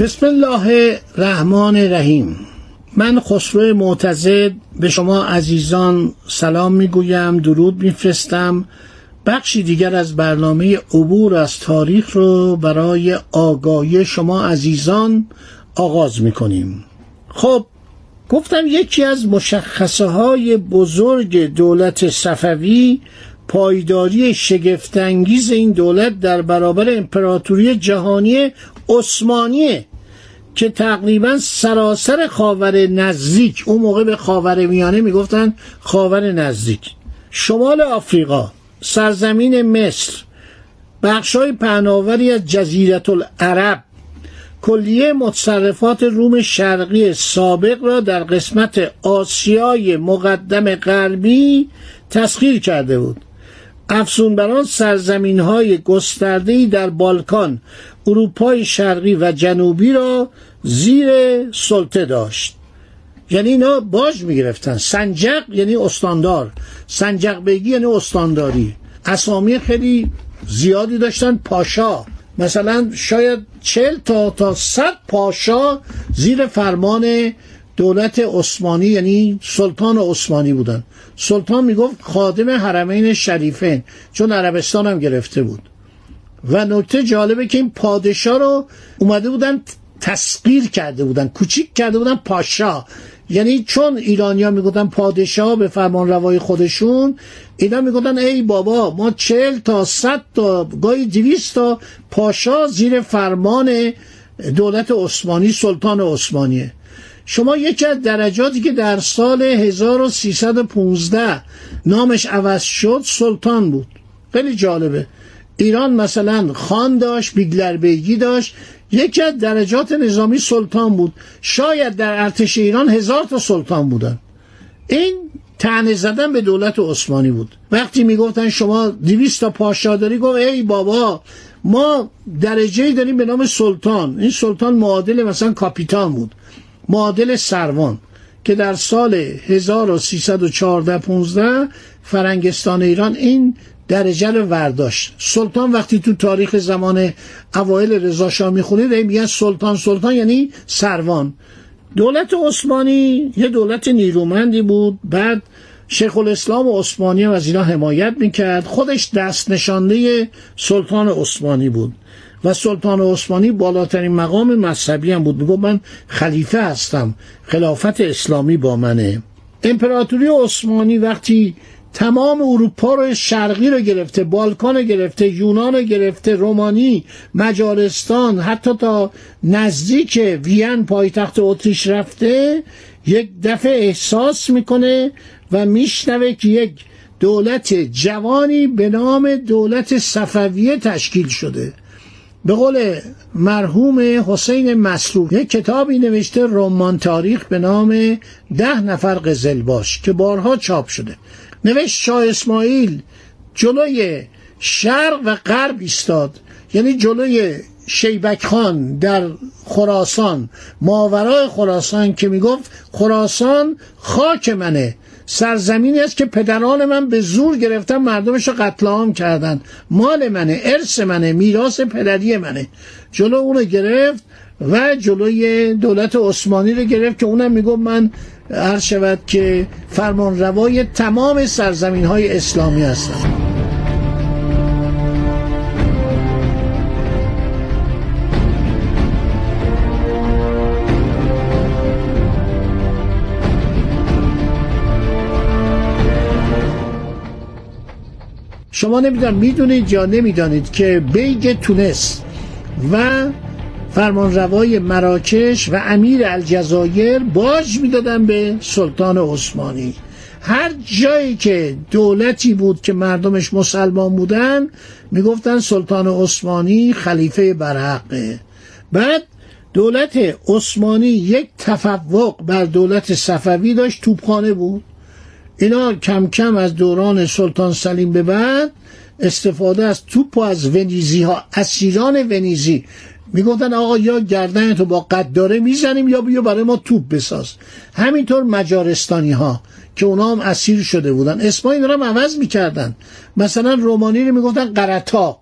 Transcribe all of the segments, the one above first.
بسم الله الرحمن الرحیم. من خسرو معتزد به شما عزیزان سلام می‌گویم درود میفرستم. بخشی دیگر از برنامه عبور از تاریخ رو برای آگاهی شما عزیزان آغاز می‌کنیم. خب گفتم یکی از مشخصه های بزرگ دولت صفوی پایداری شگفتانگیز این دولت در برابر امپراتوری جهانی عثمانیه. که تقریبا سراسر خاور نزدیک اون موقع به خاور میانه می‌گفتن خاور نزدیک. شمال آفریقا سرزمین مصر بخشای پهناوری از جزیرت العرب کلیه متصرفات روم شرقی سابق را در قسمت آسیای مقدم غربی تسخیر کرده بود. افسون بران سرزمین های در بالکان اروپای شرقی و جنوبی را زیر سلطه داشت. یعنی اینا باج می‌گرفتن. سنجق یعنی استاندار. سنجق بگی یعنی استانداری. اسامی خیلی زیادی داشتن پاشا. مثلا شاید چل تا تا صد پاشا زیر فرمان دولت عثمانی یعنی سلطان عثمانی بودن. سلطان می‌گفت خادم حرمین شریفین چون عربستان هم گرفته بود. و نکته جالبه که این پادشاه رو اومده بودن تسقیر کرده بودن کوچیک کرده بودن پاشا یعنی چون ایرانیا می‌گفتن پادشاه به فرمان روای خودشون اینا می‌گفتن ای بابا ما چل تا صد تا گاهی دویست تا پاشا زیر فرمان دولت عثمانی سلطان عثمانیه. شما یکی از درجاتی که در سال 1315 نامش عوض شد سلطان بود. خیلی جالبه. ایران مثلا خان داشت بیگلر بیگی داشت. یکی از درجات نظامی سلطان بود. شاید در ارتش ایران هزار تا سلطان بودن. این تنه زدن به دولت عثمانی بود. وقتی می‌گفتن شما دویست تا پاشا داری گفت ای بابا ما درجه داریم به نام سلطان. این سلطان معادل مثلا کاپیتان بود. معادل سروان که در سال 1314 15 فرنگستان ایران این درجه رو ورداشت. سلطان وقتی تو تاریخ زمان اوایل رضا شاه می‌خونید میگن سلطان سلطان یعنی سروان. دولت عثمانی یه دولت نیرومندی بود. بعد شیخ الاسلام عثمانی هم از اینا حمایت می‌کرد. خودش دست نشانده سلطان عثمانی بود. و سلطان عثمانی بالاترین مقام مذهبی هم بود. می‌گفت من خلیفه هستم. خلافت اسلامی با منه. امپراتوری عثمانی وقتی تمام اروپا رو شرقی رو گرفته بالکان رو گرفته یونان رو گرفته رومانی مجارستان حتی تا نزدیک وین پایتخت اتریش رفته یک دفعه احساس می‌کنه و میشنوه که یک دولت جوانی به نام دولت صفویه تشکیل شده. به قول مرحوم حسین مسلوب یک کتابی نوشته رمان تاریخ به نام ده نفر قزلباش که بارها چاپ شده. نوشت شاه اسماعیل جلوی شرق و غرب ایستاد. یعنی جلوی شیبک خان در خراسان. ماورای خراسان که می‌گفت خراسان خاک منه. سرزمینی است که پدران من به زور گرفتن مردمش رو قتل عام کردن. مال منه ارث منه میراث پدری منه. جلو اون گرفت و جلوی دولت عثمانی رو گرفت که اونم می‌گفت من عرض شود که فرمان روای تمام سرزمین های اسلامی هستم شما نمی‌دونید می‌دونید یا نمی‌دانید که بیگ تونس و فرمانروای مراکش و امیر الجزایر باج می‌دادن به سلطان عثمانی. هر جایی که دولتی بود که مردمش مسلمان بودن می‌گفتن سلطان عثمانی خلیفه برحقه. بعد دولت عثمانی یک تفوق بر دولت صفوی داشت توپخانه بود. اینا کم کم از دوران سلطان سلیم به بعد استفاده از توپ و از ونیزی ها اسیران ونیزی می‌گفتن آقا یا گردن تو با قداره می‌زنیم یا بیا برای ما توپ بساز. همینطور مجارستانی ها که اونا هم اسیر شده بودن. اسمایی هم عوض می‌کردن. مثلا رومانی رو می‌گفتن قرطاق.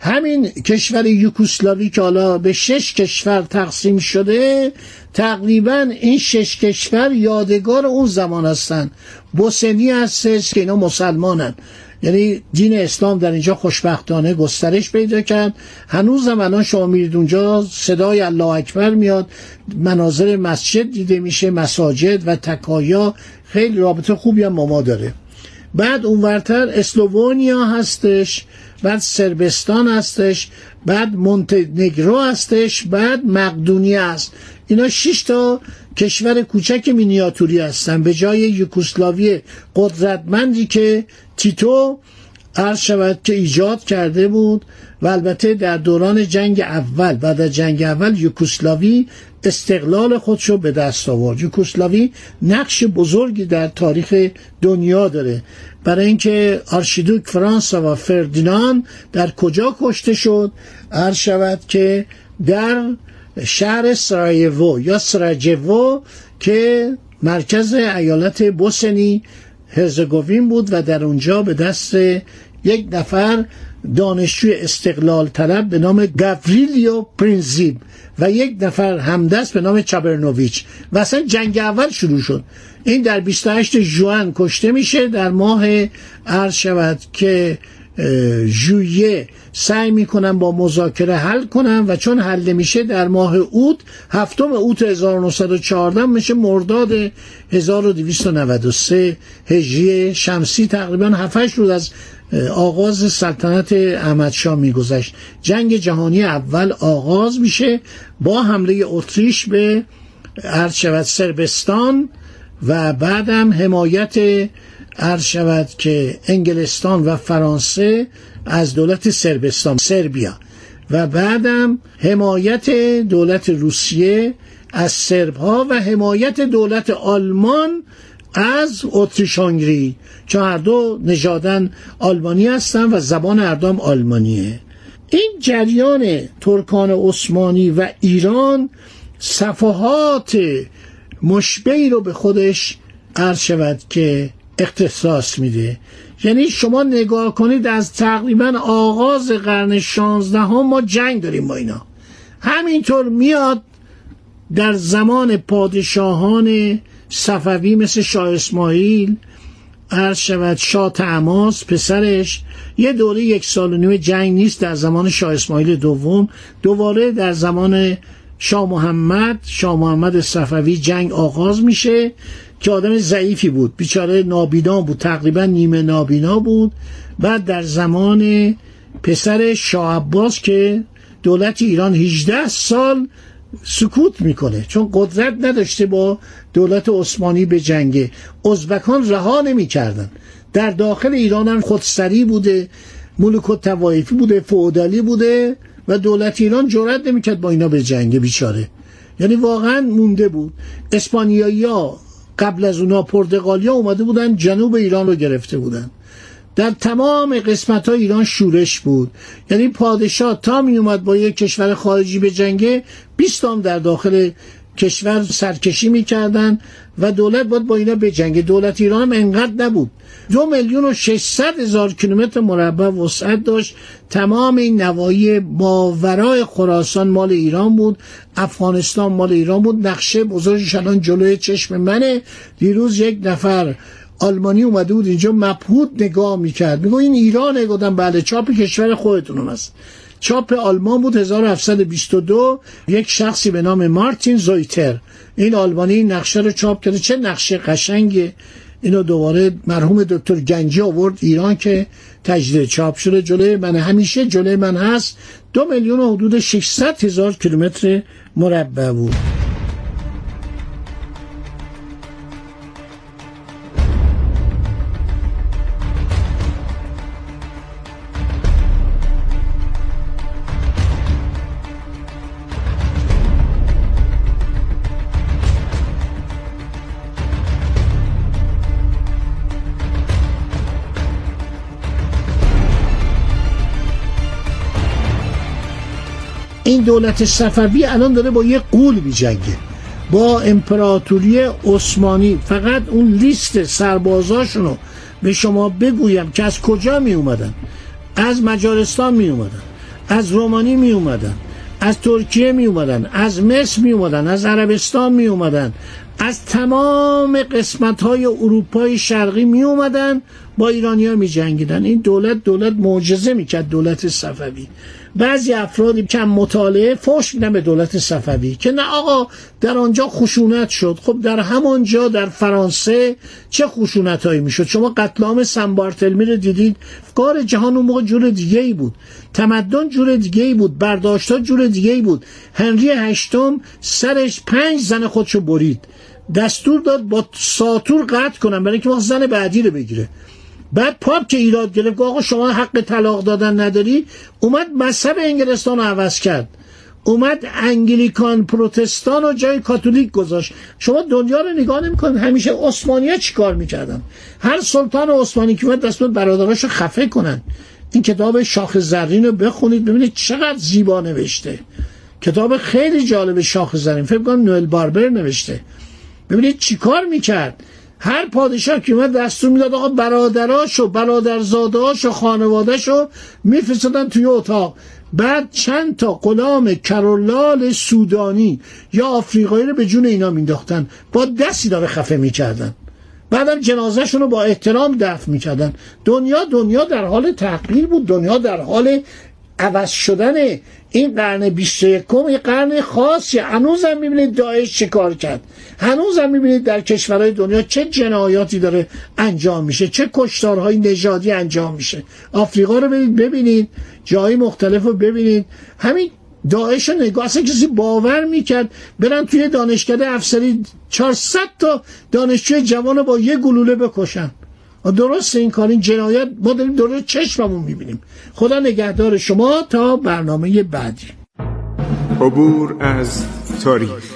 همین کشور یوکوسلاوی که حالا به شش کشور تقسیم شده تقریبا این شش کشور یادگار اون زمان هستن. بوسنی هستش که اینا مسلمانن. یعنی دین اسلام در اینجا خوشبختانه گسترش پیدا کرد. هنوز هم الان شما میرید اونجا صدای الله اکبر میاد. مناظر مسجد دیده میشه مساجد و تکایا. خیلی رابطه خوبی هم ما داره. بعد اونورتر اسلوونیا هستش بعد سربستان هستش بعد مونتنگرو هستش بعد مقدونیه است اینا شش تا کشور کوچک مینیاتوری هستن به جای یوکوسلاوی قدرتمندی که تیتو عرض شود که ایجاد کرده بود و البته در دوران جنگ اول بعد از جنگ اول یوکوسلاوی استقلال خودشو به دست آورد. یوکوسلاوی نقش بزرگی در تاریخ دنیا داره. برای اینکه آرشیدوک فرانسا و فردینان در کجا کشته شد؟ عرض شود که در شهر سرایوو یا سراجوو که مرکز ایالت بوسنی هرزگوین بود و در اونجا به دست یک نفر دانشجوی استقلال طلب به نام گاوریلیو پرینزیب و یک نفر همدست به نام چابرنوویچ. و اصلا جنگ اول شروع شد. این در 28 جوان کشته میشه در ماه عرض شود که ژوئیه سعی می‌کنن با مذاکره حل کنن و چون حل نمیشه در ماه اوت هفتم اوت 1914 میشه مرداد 1293 هجری شمسی. تقریبا 7 روز از آغاز سلطنت احمد شاه میگذشت. جنگ جهانی اول آغاز میشه با حمله اتریش به عرض شود سربستان و بعدم حمایت عرض شود که انگلستان و فرانسه از دولت سربستان سربیا و بعدم حمایت دولت روسیه از سرب ها و حمایت دولت آلمان از اتریش هنگری هر دو نژادن آلمانی هستن و زبان اردام آلمانیه. این جریان ترکان عثمانی و ایران صفحات مشبهی رو به خودش عرض شود که اختصاص میده. یعنی شما نگاه کنید از تقریبا آغاز قرن شانزدهم ما جنگ داریم با اینا. همینطور میاد در زمان پادشاهان صفوی مثل شاه اسماعیل عرض شود شاه تعماس پسرش یه دوره یک سال و نیم جنگ نیست در زمان شاه اسماعیل دوم دوباره در زمان شاه محمد شاه محمد صفوی جنگ آغاز میشه که آدم ضعیفی بود. بیچاره نابینا بود تقریبا نیمه نابینا بود. بعد در زمان پسر شاه عباس که دولت ایران 18 سال سکوت می‌کنه. چون قدرت نداشته با دولت عثمانی به جنگه. ازبکان رها نمی‌کردن. در داخل ایران هم خودسری بوده ملک و توایفی بوده فعودالی بوده. و دولت ایران جرأت نمی‌کرد با اینا به جنگ بیچاره. یعنی واقعا مونده بود. اسپانیایی ها قبل از اونا پرتغالیا اومده بودن جنوب ایران رو گرفته بودن. در تمام قسمت ها ایران شورش بود. یعنی پادشاه تا می اومد با یک کشور خارجی به جنگه 20 هم در داخل کشور سرکشی می‌کردن و دولت باید با اینا به جنگ دولت ایران هم انقدر نبود. دو میلیون و ششصد هزار کیلومتر مربع وسعت داشت. تمام این نوایی ماورای خراسان مال ایران بود. افغانستان مال ایران بود. نقشه بزرگش الان جلوی چشم منه. دیروز یک نفر آلمانی اومده بود اینجا مبهود نگاه می‌کرد. میگو این ایرانه. گفتم بله چاپ کشور خودتون هست چاپ آلمان بود 1722 یک شخصی به نام مارتین زویتر. این آلمانی نقشه رو چاپ کرده. چه نقشه قشنگه. اینو دوباره مرحوم دکتر گنجی آورد ایران که تجدید چاپ شده جلوی من. همیشه جلوی من هست. دو میلیون و حدود 600 هزار کیلومتر مربع بود. این دولت صفوی الان داره با یه قول میجنگه. با امپراتوری عثمانی. فقط اون لیست سربازاشونو به شما بگویم که از کجا می اومدن از مجارستان می اومدن از رومانی می اومدن از ترکیه می اومدن از مصر می اومدن از عربستان می اومدن از تمام قسمت های اروپای شرقی می اومدن با ایرانیا می جنگیدن این دولت دولت معجزه می کرد دولت صفوی. بعضی افرادی کم مطالعه فوش میدن به دولت صفوی که نه آقا در آنجا خشونت شد. خب در همانجا در فرانسه چه خشونت هایی می‌شد؟ شما قتل سن بارتلمی رو دیدید؟ کار جهان اون موقع جور دیگه ای بود. تمدن جور دیگه ای بود. برداشت جور دیگه ای بود. هنری هشتم سرش پنج زن خودشو برید. دستور داد با ساتور قطع کنم برای اینکه زن بعدی رو بگیره. بعد پاپ که ایراد گرفت آقا شما حق طلاق دادن نداری؟ اومد مذهب انگلستان رو عوض کرد. اومد انگلیکان پروتستان و جای کاتولیک گذاشت. شما دنیا رو نگاه نمی‌کنید. همیشه عثمانی چی کار می‌کردن؟ هر سلطان عثمانی که اومد دست برادراش رو خفه کنن. این کتاب شاخ زرین رو بخونید ببینید چقدر زیبا نوشته. کتاب خیلی جالب شاخ زرین. فکر کنم نوئل باربر نوشته. ببینید چیکار می‌کرد. هر پادشاه که اومد دستور می‌داد آقا برادراش و برادرزادهاش و خانوادهش رو میفرستادن توی اتاق. بعد چند تا غلام کرولال سودانی یا آفریقایی رو به جون اینا مینداختن با دستی داره خفه می‌کردن. بعدم جنازهشون رو با احترام دفن می‌کردن. دنیا دنیا در حال تغییر بود. دنیا در حال عوض شدن این قرن 21 یه قرن خاصی هنوز هم می‌بینید داعش چه کار کرد. هنوز هم می‌بینید در کشورهای دنیا چه جنایاتی داره انجام میشه چه کشتارهای نژادی انجام میشه. آفریقا رو ببینید ببینید. جای مختلف رو ببینید. همین داعش رو نگاه اصلا کسی باور می‌کرد برن توی دانشکده افسری 400 تا دانشجوی جوان با یه گلوله بکشن. درست این کار این جنایت ما داریم دور چشممون می‌بینیم. خدا نگهدار شما تا برنامه بعدی. عبور از تاریخ.